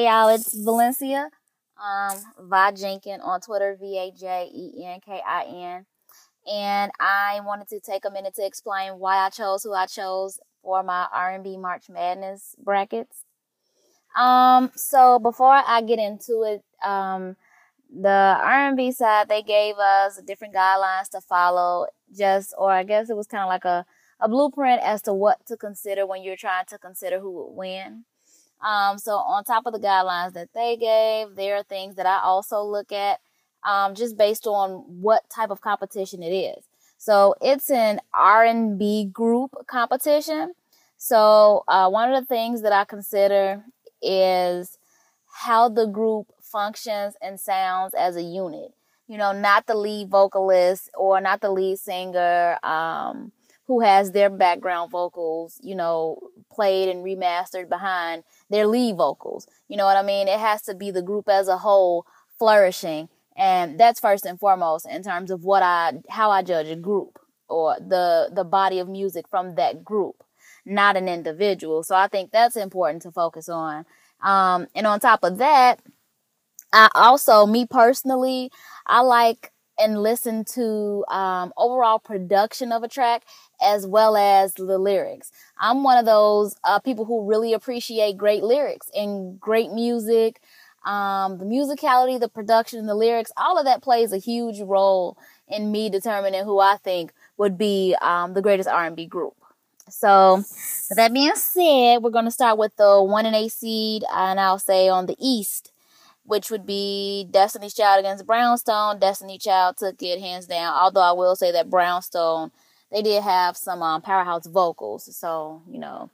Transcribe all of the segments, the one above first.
Hey y'all, it's Valencia. Um, Va Jenkin on Twitter, V A J E N K I N. And I wanted to take a minute to explain why I chose who I chose for my R&B March Madness brackets. Um, so before I get into it, um, the R&B side they gave us different guidelines to follow, just or I guess it was kind of like a a blueprint as to what to consider when you're trying to consider who would win. Um, so on top of the guidelines that they gave, there are things that I also look at, um, just based on what type of competition it is. So it's an R&B group competition. So uh, one of the things that I consider is how the group functions and sounds as a unit. You know, not the lead vocalist or not the lead singer. Um, who has their background vocals, you know, played and remastered behind their lead vocals. You know what I mean? It has to be the group as a whole flourishing. And that's first and foremost in terms of what I how I judge a group or the the body of music from that group, not an individual. So I think that's important to focus on. Um, and on top of that, I also, me personally, I like and listen to um, overall production of a track as well as the lyrics. I'm one of those uh, people who really appreciate great lyrics and great music. Um, the musicality, the production, the lyrics, all of that plays a huge role in me determining who I think would be um, the greatest R&B group. So, that being said, we're going to start with the one and eight seed, and I'll say on the East which would be Destiny's Child against Brownstone. Destiny Child took it hands down. Although I will say that Brownstone, they did have some um, powerhouse vocals, so you know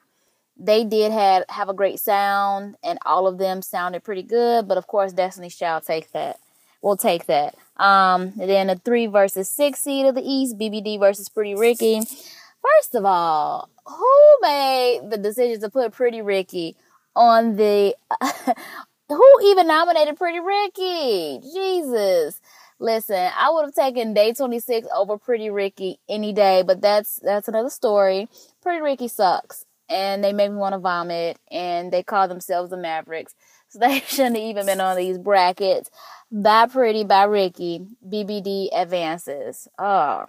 they did have have a great sound, and all of them sounded pretty good. But of course, Destiny's Child take that. We'll take that. Um, then the three versus six seed of the East, BBD versus Pretty Ricky. First of all, who made the decision to put Pretty Ricky on the who even nominated Pretty Ricky? Jesus. Listen, I would have taken day 26 over Pretty Ricky any day, but that's that's another story. Pretty Ricky sucks and they make me want to vomit and they call themselves the Mavericks. So they shouldn't have even been on these brackets. By Pretty by Ricky, BBD advances. Oh.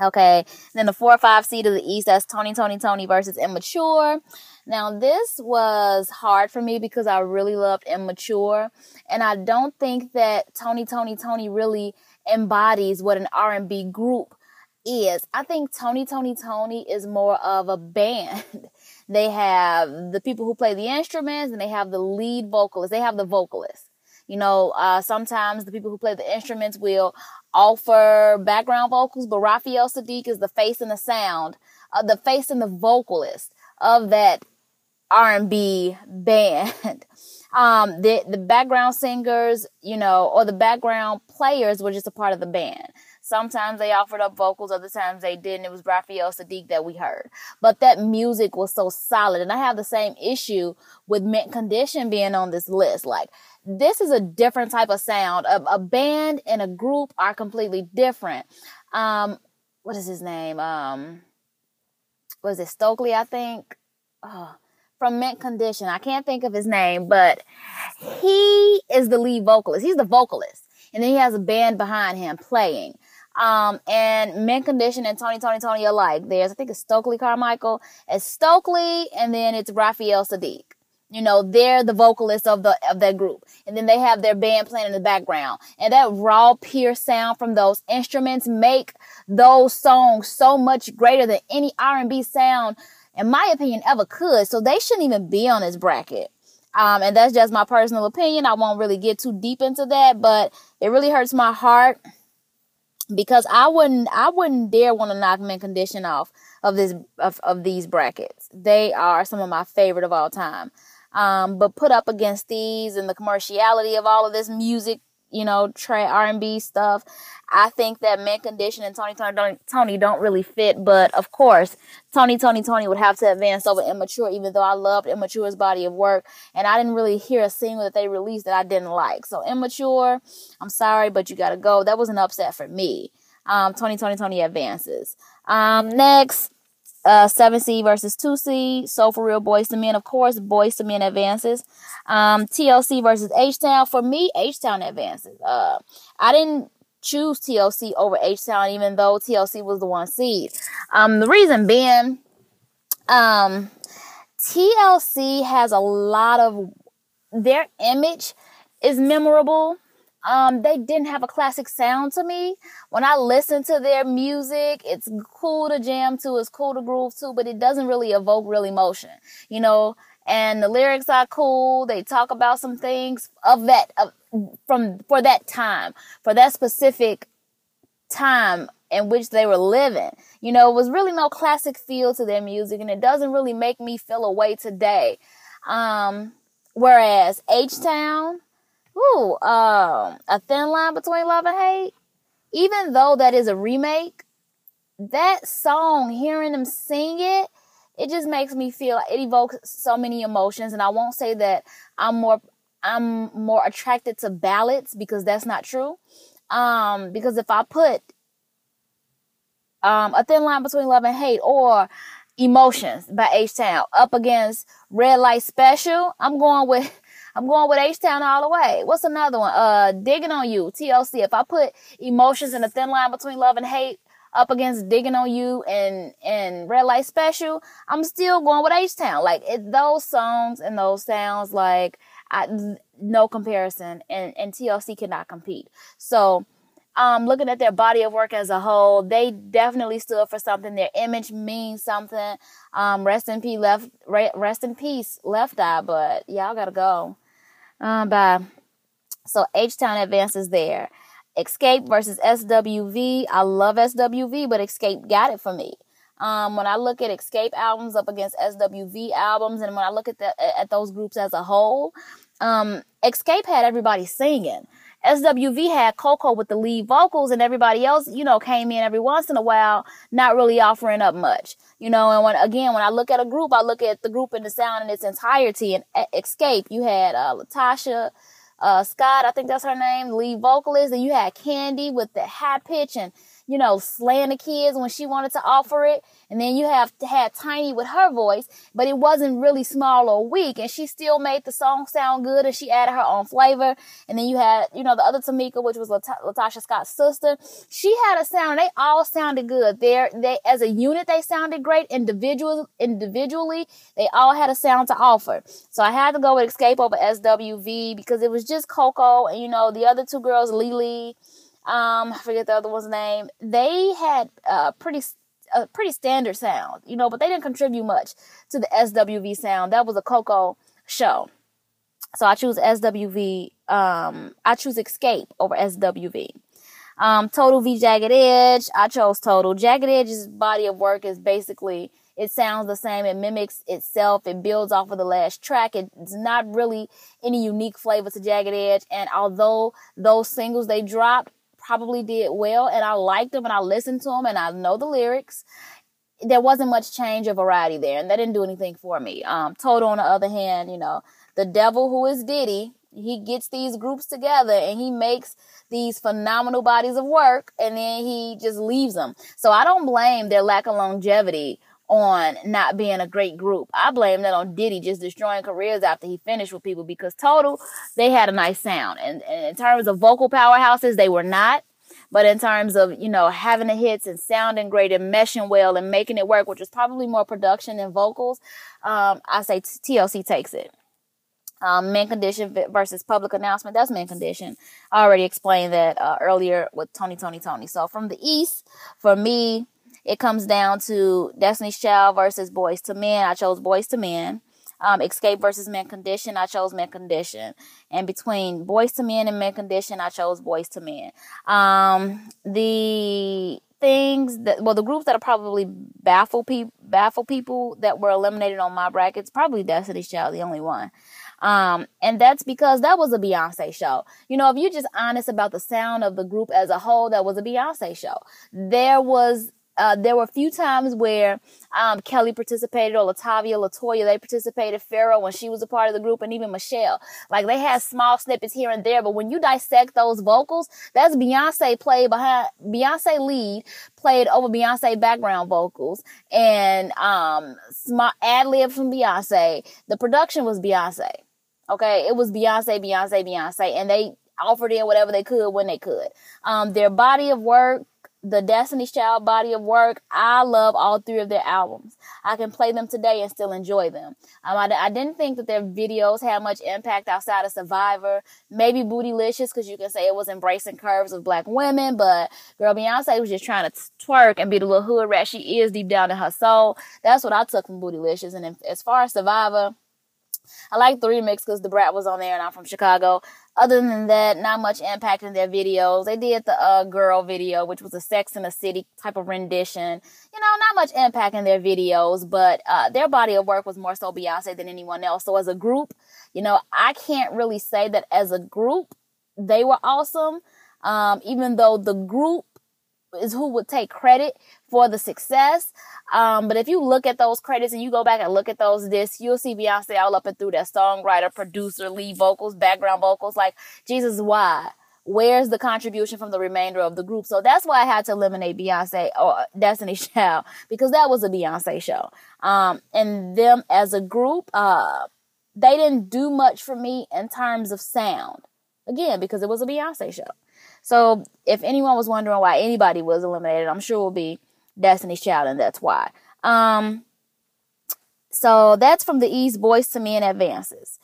Okay. Then the four or five seed of the East, that's Tony, Tony, Tony versus Immature. Now, this was hard for me because I really loved Immature, and I don't think that Tony, Tony, Tony really embodies what an R&B group is. I think Tony, Tony, Tony is more of a band. they have the people who play the instruments, and they have the lead vocalist. They have the vocalist. You know, uh, sometimes the people who play the instruments will offer background vocals, but Raphael Saadiq is the face and the sound, uh, the face and the vocalist of that R&B band. Um, the, the background singers, you know, or the background players were just a part of the band. Sometimes they offered up vocals, other times they didn't. It was Raphael Saadiq that we heard. But that music was so solid. And I have the same issue with Mint Condition being on this list. Like, this is a different type of sound. A, a band and a group are completely different. Um, what is his name? Um, was it Stokely? I think? Oh, from Mint Condition. I can't think of his name, but he is the lead vocalist. He's the vocalist. And then he has a band behind him playing. Um, and Mint Condition and Tony, Tony, Tony alike. There's, I think it's Stokely Carmichael. It's Stokely, and then it's Raphael Saadiq. You know, they're the vocalists of the of that group. And then they have their band playing in the background. And that raw, pure sound from those instruments make those songs so much greater than any R&B sound in my opinion, ever could. So they shouldn't even be on this bracket. Um, and that's just my personal opinion. I won't really get too deep into that, but it really hurts my heart because I wouldn't, I wouldn't dare want to knock Mint Condition off of this, of, of these brackets. They are some of my favorite of all time. Um, but put up against these and the commerciality of all of this music you know, R&B stuff. I think that Mint Condition and Tony Tony Tony don't really fit, but of course, Tony Tony Tony would have to advance over Immature, even though I loved Immature's body of work, and I didn't really hear a single that they released that I didn't like. So Immature, I'm sorry, but you gotta go. That was an upset for me. Um, Tony Tony Tony advances. Um, next, uh, 7C versus 2C. So for real, Boyz II Men, of course, Boyz II Men advances. Um, TLC versus H Town. For me, H Town advances. Uh, I didn't choose TLC over H Town, even though TLC was the one seed. Um, the reason being, um, TLC has a lot of their image is memorable. Um, they didn't have a classic sound to me. When I listen to their music, it's cool to jam to, it's cool to groove to, but it doesn't really evoke real emotion, you know. And the lyrics are cool. They talk about some things of that of, from for that time, for that specific time in which they were living. You know, it was really no classic feel to their music, and it doesn't really make me feel away today. Um, whereas H Town, ooh, um, a thin line between love and hate. Even though that is a remake, that song, hearing them sing it, it just makes me feel it evokes so many emotions. And I won't say that I'm more I'm more attracted to ballads because that's not true. Um, because if I put um, a thin line between love and hate or emotions by H Town up against Red Light Special, I'm going with I'm going with H Town all the way. What's another one? Uh, digging on you, TLC. If I put emotions in a thin line between love and hate up against digging on you and and Red Light Special, I'm still going with H Town. Like it, those songs and those sounds, like I, no comparison, and and TLC cannot compete. So um, looking at their body of work as a whole, they definitely stood for something. Their image means something. Um, rest in peace, left. Rest in peace, left eye. But y'all gotta go. Um, bye. So H Town advances there. Xscape versus SWV. I love SWV, but Xscape got it for me. Um, when I look at Xscape albums up against SWV albums, and when I look at the at those groups as a whole, um, Xscape had everybody singing. SWV had Coko with the lead vocals and everybody else, you know, came in every once in a while, not really offering up much, you know. And when again, when I look at a group, I look at the group and the sound in its entirety. And Xscape, you had uh, Latasha uh, Scott, I think that's her name, lead vocalist, and you had Kandi with the high pitch and you know, slaying the kids when she wanted to offer it. And then you have had Tiny with her voice, but it wasn't really small or weak. And she still made the song sound good and she added her own flavor. And then you had, you know, the other Tamika, which was Lat- Latasha Scott's sister. She had a sound. They all sounded good. They're, they, as a unit, they sounded great. Individual, individually, they all had a sound to offer. So I had to go with Xscape over SWV because it was just Coko and, you know, the other two girls, Lelee, um, I forget the other one's name. They had a pretty a pretty standard sound, you know, but they didn't contribute much to the SWV sound. That was a Coko show. So I choose SWV. Um, I choose Xscape over SWV. Um, Total v Jagged Edge. I chose Total. Jagged Edge's body of work is basically it sounds the same. It mimics itself. It builds off of the last track. It's not really any unique flavor to Jagged Edge. And although those singles they dropped probably did well and I liked them and I listened to them and I know the lyrics. There wasn't much change or variety there and that didn't do anything for me. Um, Total on the other hand, you know, the devil who is Diddy, he gets these groups together and he makes these phenomenal bodies of work and then he just leaves them. So I don't blame their lack of longevity on not being a great group. I blame that on Diddy just destroying careers after he finished with people because total they had a nice sound. And, and in terms of vocal powerhouses, they were not. But in terms of, you know, having the hits and sounding great and meshing well and making it work, which is probably more production than vocals, um, I say TLC takes it. Um, Condition versus public announcement. That's Mint Condition. I already explained that uh, earlier with Tony, Tony, Tony. So from the East, for me, it comes down to Destiny's Child versus Boyz II Men. I chose Boyz II Men. Um, Xscape versus Mint Condition. I chose Mint Condition. And between Boyz II Men and Mint Condition, I chose Boyz II Men. Um, the things that well the groups that are probably baffle people baffle people that were eliminated on my brackets probably Destiny's Child the only one um, and that's because that was a Beyonce show. You know, if you're just honest about the sound of the group as a whole, that was a Beyonce show. There was uh, there were a few times where um, Kelly participated, or Latavia, LeToya, they participated. Farrah when she was a part of the group, and even Michelle. Like they had small snippets here and there, but when you dissect those vocals, that's Beyonce played behind Beyonce lead played over Beyonce background vocals, and um, small ad lib from Beyonce. The production was Beyonce. Okay, it was Beyonce, Beyonce, Beyonce, and they offered in whatever they could when they could. Um, their body of work the Destiny's Child body of work. I love all three of their albums. I can play them today and still enjoy them. Um, I, I, didn't think that their videos had much impact outside of Survivor. Maybe Bootylicious, because you can say it was embracing curves of black women, but girl, Beyonce was just trying to twerk and be the little hood rat she is deep down in her soul. That's what I took from Bootylicious. And as far as Survivor, I like the remix because Da Brat was on there and I'm from Chicago. Other than that, not much impact in their videos. They did the uh, girl video, which was a Sex in the City type of rendition. You know, not much impact in their videos, but uh, their body of work was more so Beyonce than anyone else. So as a group, you know, I can't really say that as a group they were awesome. Um, even though the group is who would take credit for the success. Um, but if you look at those credits and you go back and look at those discs, you'll see Beyonce all up and through that songwriter, producer, lead vocals, background vocals. Like, Jesus, why? Where's the contribution from the remainder of the group? So that's why I had to eliminate Beyonce or Destiny Child because that was a Beyonce show. Um, and them as a group, uh, they didn't do much for me in terms of sound. Again, because it was a Beyonce show. So if anyone was wondering why anybody was eliminated, I'm sure it will be Destiny's Child, and that's why. Um, so that's from the East Boyz II Men advances.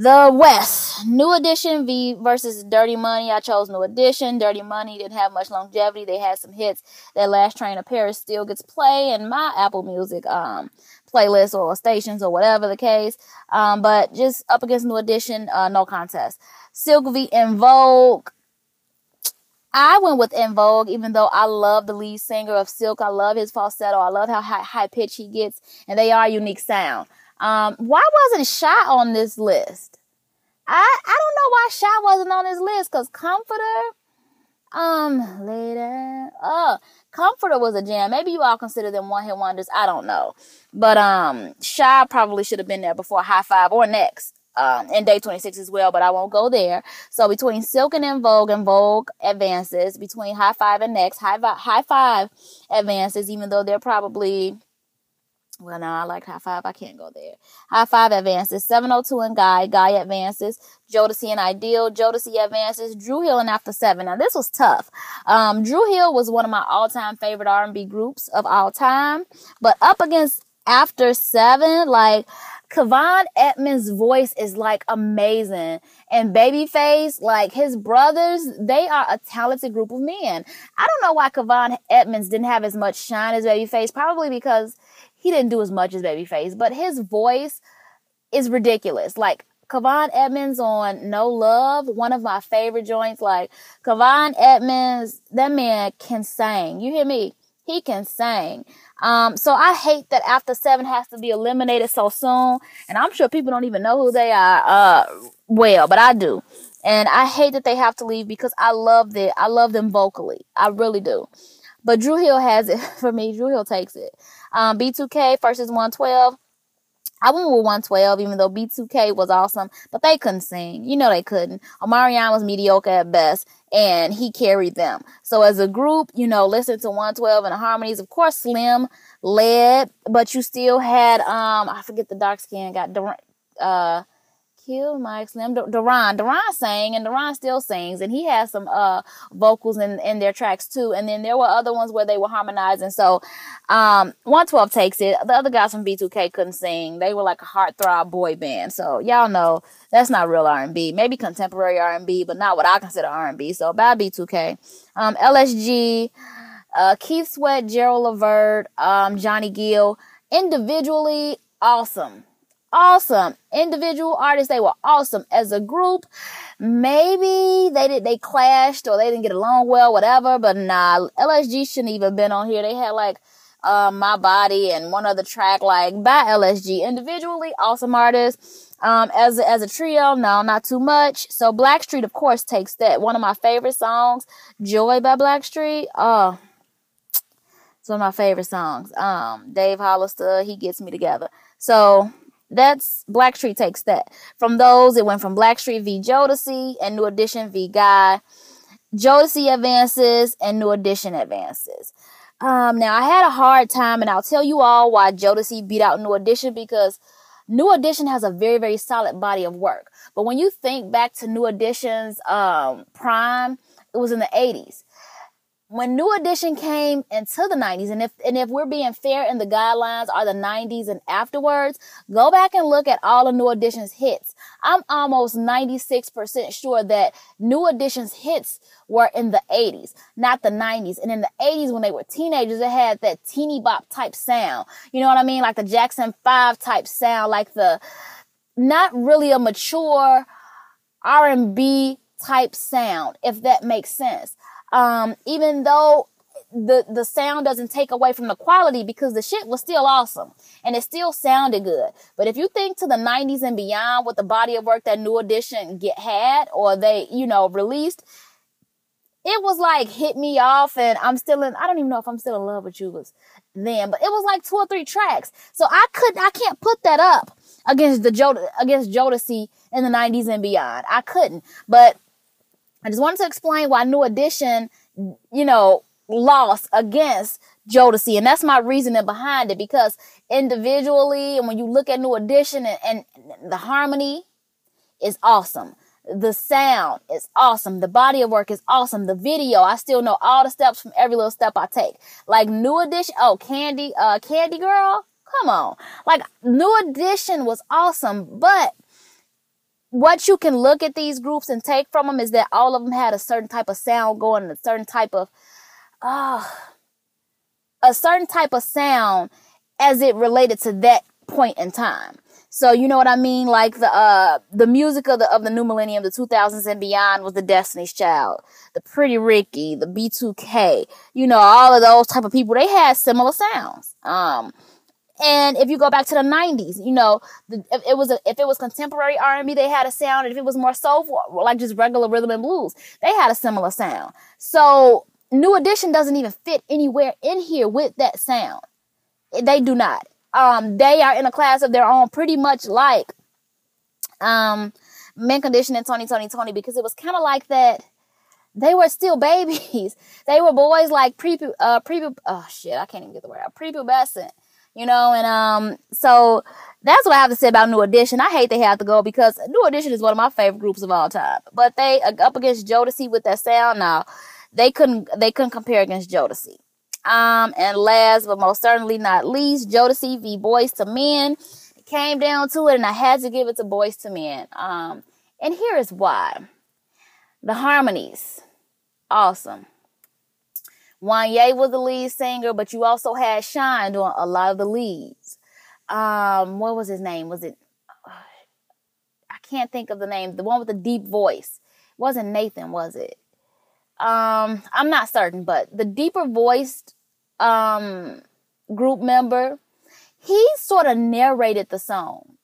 The West, New Edition v versus Dirty Money. I chose New Edition. Dirty Money didn't have much longevity. They had some hits. That Last Train to Paris still gets play in my Apple Music um playlist or stations or whatever the case. Um, but just up against New Edition, uh, no contest. V En Vogue. I went with En Vogue, even though I love the lead singer of Silk. I love his falsetto. I love how high, high pitch he gets, and they are a unique sound. Um, why wasn't Shai on this list? I I don't know why Shai wasn't on this list because Comforter, um, later, oh, Comforter was a jam. Maybe you all consider them one hit wonders. I don't know, but um, Shai probably should have been there before Hi-Five or next um, and day 26 as well, but I won't go there. So between Silk and En Vogue and Vogue advances, between Hi-Five and Next, High, Hi-Five advances, even though they're probably, well, no, I like Hi-Five. I can't go there. Hi-Five advances, 702 and Guy, Guy advances, Jodeci and Ideal, Jodeci advances, Dru Hill and After Seven. Now this was tough. Um, Dru Hill was one of my all-time favorite R&B groups of all time, but up against After Seven, like Kevon Edmonds' voice is like amazing. And Babyface, like his brothers, they are a talented group of men. I don't know why Kevon Edmonds didn't have as much shine as Babyface, probably because he didn't do as much as Babyface, but his voice is ridiculous. Like Kevon Edmonds on No Love, one of my favorite joints. Like Kevon Edmonds, that man can sing. You hear me? He can sing. Um, so I hate that after seven has to be eliminated so soon. And I'm sure people don't even know who they are, uh, well, but I do. And I hate that they have to leave because I love it. I love them vocally. I really do. But Dru Hill has it for me. Dru Hill takes it. Um, B2K versus 112. I went with 112, even though B2K was awesome, but they couldn't sing. You know they couldn't. Omarion was mediocre at best, and he carried them. So as a group, you know, listen to 112 and the harmonies. Of course, Slim led, but you still had um I forget the dark skin got uh Kill Mike Slim Daron. Daron sang and Daron still sings and he has some uh vocals in, in their tracks too. And then there were other ones where they were harmonizing. So um 112 takes it. The other guys from B2K couldn't sing. They were like a heartthrob boy band. So y'all know that's not real R&B. Maybe contemporary R&B, but not what I consider R&B. So bad B2K. Um LSG, uh Keith Sweat, Gerald Levert, um Johnny Gill. Individually awesome awesome. Individual artists, they were awesome. As a group, maybe they did they clashed or they didn't get along well, whatever. But nah, LSG shouldn't even been on here. They had like uh, my body and one other track like by LSG. Individually, awesome artists. Um, as a, as a trio, no, not too much. So Blackstreet, of course, takes that. One of my favorite songs, "Joy" by Blackstreet. Oh, It's one of my favorite songs. Um, Dave Hollister, he gets me together. So that's Blackstreet takes that. From those, it went from Blackstreet v Jodeci and New Edition v Guy. Jodeci advances and New Edition advances. Um, now I had a hard time, and I'll tell you all why Jodeci beat out New Edition because New Edition has a very, very solid body of work. But when you think back to New Edition's um, prime, it was in the 80s when New Edition came into the 90s, and if and if we're being fair and the guidelines are the 90s and afterwards, go back and look at all of New Edition's hits. I'm almost 96% sure that New Edition's hits were in the 80s, not the 90s. And in the 80s, when they were teenagers, it had that teeny bop type sound. You know what I mean? Like the Jackson 5 type sound, like the not really a mature R&B type sound, if that makes sense. Um, even though the the sound doesn't take away from the quality because the shit was still awesome and it still sounded good. But if you think to the 90s and beyond with the body of work that New Edition get had or they, you know, released, it was like hit me off and I'm still in I don't even know if I'm still in love with you was then, but it was like two or three tracks. So I couldn't I can't put that up against the Jod against Jodeci in the 90s and beyond. I couldn't. But I just wanted to explain why New Edition, you know, lost against Jodeci. And that's my reasoning behind it because individually, and when you look at New Edition and, and the harmony is awesome. The sound is awesome. The body of work is awesome. The video, I still know all the steps from every little step I take. Like New Edition, oh, Candy, uh, Candy Girl, come on. Like New Edition was awesome, but what you can look at these groups and take from them is that all of them had a certain type of sound going, a certain type of, uh, a certain type of sound as it related to that point in time. So you know what I mean? Like the uh the music of the of the new millennium, the 2000s and beyond was the Destiny's Child, the Pretty Ricky, the B2K, you know, all of those type of people. They had similar sounds. Um, and if you go back to the 90s, you know, the, if it was a, if it was contemporary R&B, they had a sound. And if it was more soulful, like just regular rhythm and blues, they had a similar sound. So New Edition doesn't even fit anywhere in here with that sound. They do not. Um, they are in a class of their own, pretty much like um, Mint Condition and Tony Tony Tony, because it was kind of like that. They were still babies. they were boys like pre uh pre oh shit, I can't even get the word out. Prepubescent you know, and um, so that's what I have to say about New Edition. I hate they have to go because New Edition is one of my favorite groups of all time. But they uh, up against Jodeci with that sound now, they couldn't they couldn't compare against Jodeci. Um, and last but most certainly not least, Jodeci v Boyz II Men. It came down to it, and I had to give it to Boyz II Men. Um, and here is why: the harmonies, awesome. Wanya was the lead singer, but you also had Shyne doing a lot of the leads. Um, what was his name? Was it? I can't think of the name. The one with the deep voice. It wasn't Nathan, was it? Um, I'm not certain, but the deeper voiced um group member, he sort of narrated the song.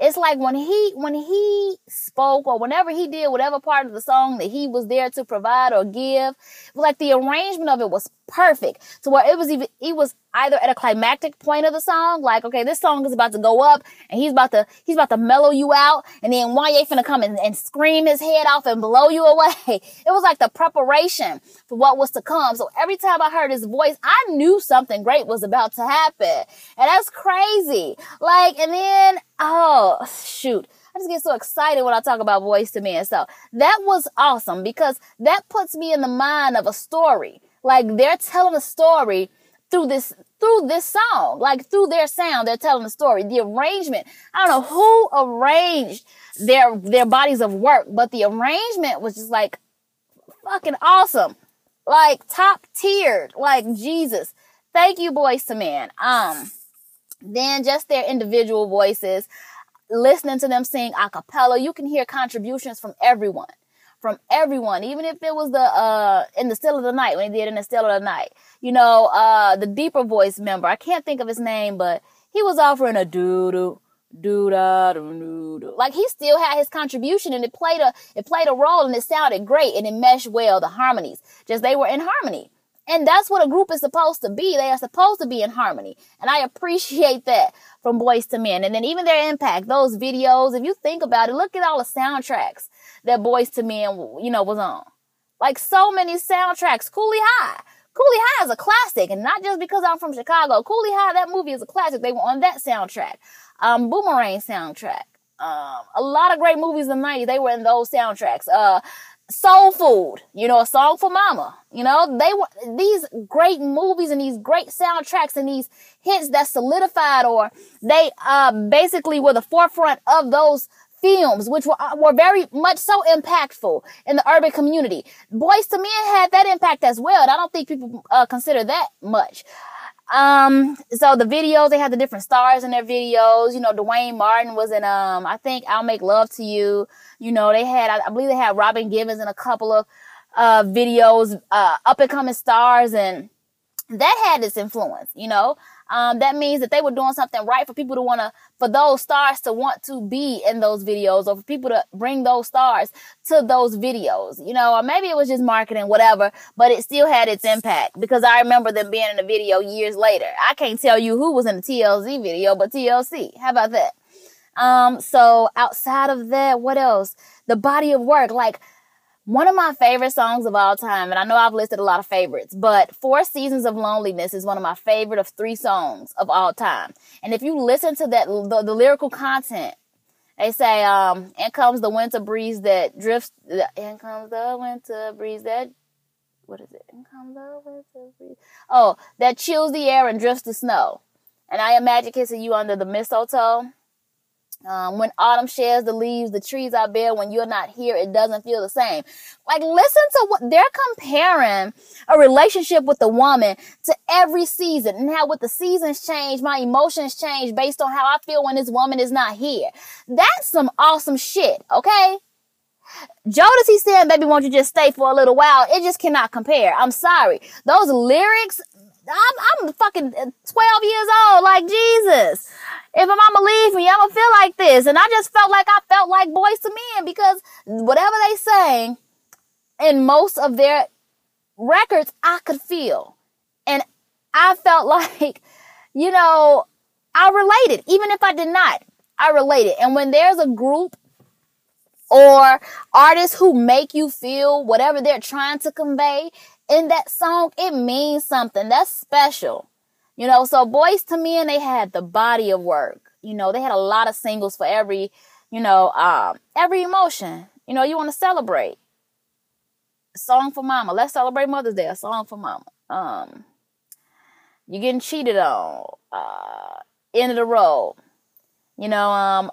It's like when he when he spoke or whenever he did whatever part of the song that he was there to provide or give, like the arrangement of it was perfect to where it was even it was either at a climactic point of the song, like okay, this song is about to go up and he's about to he's about to mellow you out, and then Wanya finna come and, and scream his head off and blow you away. It was like the preparation for what was to come. So every time I heard his voice, I knew something great was about to happen, and that's crazy. Like, and then oh shoot. I just get so excited when I talk about Boyz II Men. So that was awesome because that puts me in the mind of a story. Like they're telling a story through this through this song, like through their sound, they're telling a story. The arrangement, I don't know who arranged their their bodies of work, but the arrangement was just like fucking awesome, like top tiered, like Jesus. Thank you, Boyz II Men. Um, then just their individual voices, listening to them sing a cappella, you can hear contributions from everyone from everyone, even if it was the uh in the still of the night when he did in the still of the night. You know, uh the deeper voice member. I can't think of his name, but he was offering a doo doo doo da doo doo. Like he still had his contribution and it played a it played a role and it sounded great and it meshed well, the harmonies. Just they were in harmony. And that's what a group is supposed to be. They are supposed to be in harmony. And I appreciate that from Boyz II Men. And then even their impact, those videos, if you think about it, look at all the soundtracks that Boyz II Men, you know, was on. Like so many soundtracks. Cooley High. Cooley High is a classic. And not just because I'm from Chicago. Cooley High, that movie is a classic. They were on that soundtrack. Um, Boomerang soundtrack. Um, a lot of great movies in the 90s, they were in those soundtracks. Uh, Soul Food, you know, a song for mama. You know, they were these great movies and these great soundtracks and these hits that solidified or they uh basically were the forefront of those films, which were, uh, were very much so impactful in the urban community. Boyz II Men had that impact as well. And I don't think people uh, consider that much. Um, so the videos, they had the different stars in their videos. You know, Duane Martin was in, um, I think I'll Make Love to You. You know, they had, I, I believe they had Robin Givens in a couple of, uh, videos, uh, up and coming stars and that had its influence, you know um, that means that they were doing something right for people to want to, for those stars to want to be in those videos or for people to bring those stars to those videos, you know, or maybe it was just marketing, whatever, but it still had its impact because I remember them being in a video years later. I can't tell you who was in the TLC video, but TLC. How about that? Um, so outside of that, what else? The body of work, like, one of my favorite songs of all time, and I know I've listed a lot of favorites, but Four Seasons of Loneliness is one of my favorite of three songs of all time. And if you listen to that, the, the lyrical content, they say, um, in comes the winter breeze that drifts, in comes the winter breeze that, what is it? In comes the winter breeze. Oh, that chills the air and drifts the snow. And I imagine kissing you under the mistletoe. Um, when autumn shares the leaves, the trees are bare. When you're not here, it doesn't feel the same. Like, listen to what they're comparing a relationship with a woman to every season and how with the seasons change, my emotions change based on how I feel when this woman is not here. That's some awesome shit, okay? Jodeci saying, baby, won't you just stay for a little while? It just cannot compare. I'm sorry. Those lyrics, I'm, I'm fucking 12 years old, like Jesus. If a mama leave me, I'm gonna feel like this. And I just felt like I felt like Boyz II Men because whatever they sang in most of their records, I could feel. And I felt like, you know, I related, even if I did not. I related. And when there's a group or artists who make you feel whatever they're trying to convey in that song, it means something. That's special. You know, so Boyz II Men, they had the body of work. You know, they had a lot of singles for every, you know, um, every emotion. You know, you want to celebrate. A song for mama. Let's celebrate Mother's Day. A song for mama. Um, you're getting cheated on. Uh, end of the road. You know, um,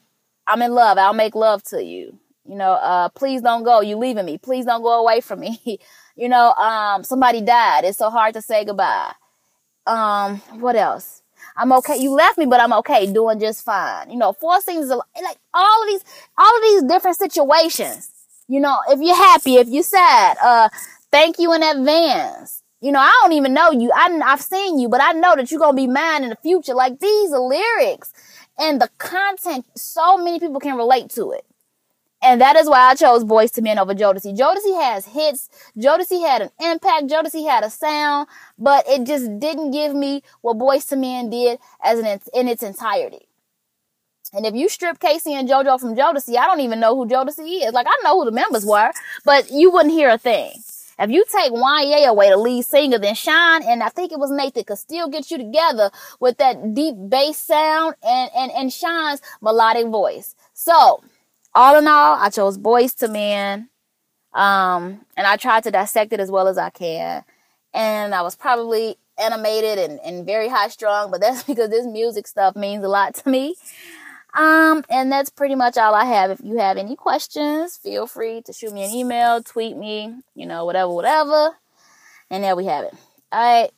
I'm in love. I'll make love to you. You know, uh, please don't go. You leaving me. Please don't go away from me. you know, um, somebody died. It's so hard to say goodbye. Um, what else? I'm okay. You left me, but I'm okay, doing just fine. You know, four things like all of these, all of these different situations. You know, if you're happy, if you're sad, uh, thank you in advance. You know, I don't even know you. I, I've seen you, but I know that you're gonna be mine in the future. Like these lyrics and the content. So many people can relate to it. And that is why I chose Boyz II Men over Jodeci. Jodeci has hits. Jodeci had an impact. Jodeci had a sound, but it just didn't give me what Boyz II Men did as an in its entirety. And if you strip K-Ci and JoJo from Jodeci, I don't even know who Jodeci is. Like I know who the members were, but you wouldn't hear a thing. If you take Wanya away, the lead singer, then Shine and I think it was Nathan could still get you together with that deep bass sound and and and Sean's melodic voice. So all in all, I chose Boyz II Men. Um, and I tried to dissect it as well as I can. And I was probably animated and, and very high strung, but that's because this music stuff means a lot to me. Um, and that's pretty much all I have. If you have any questions, feel free to shoot me an email, tweet me, you know, whatever, whatever. And there we have it. All right.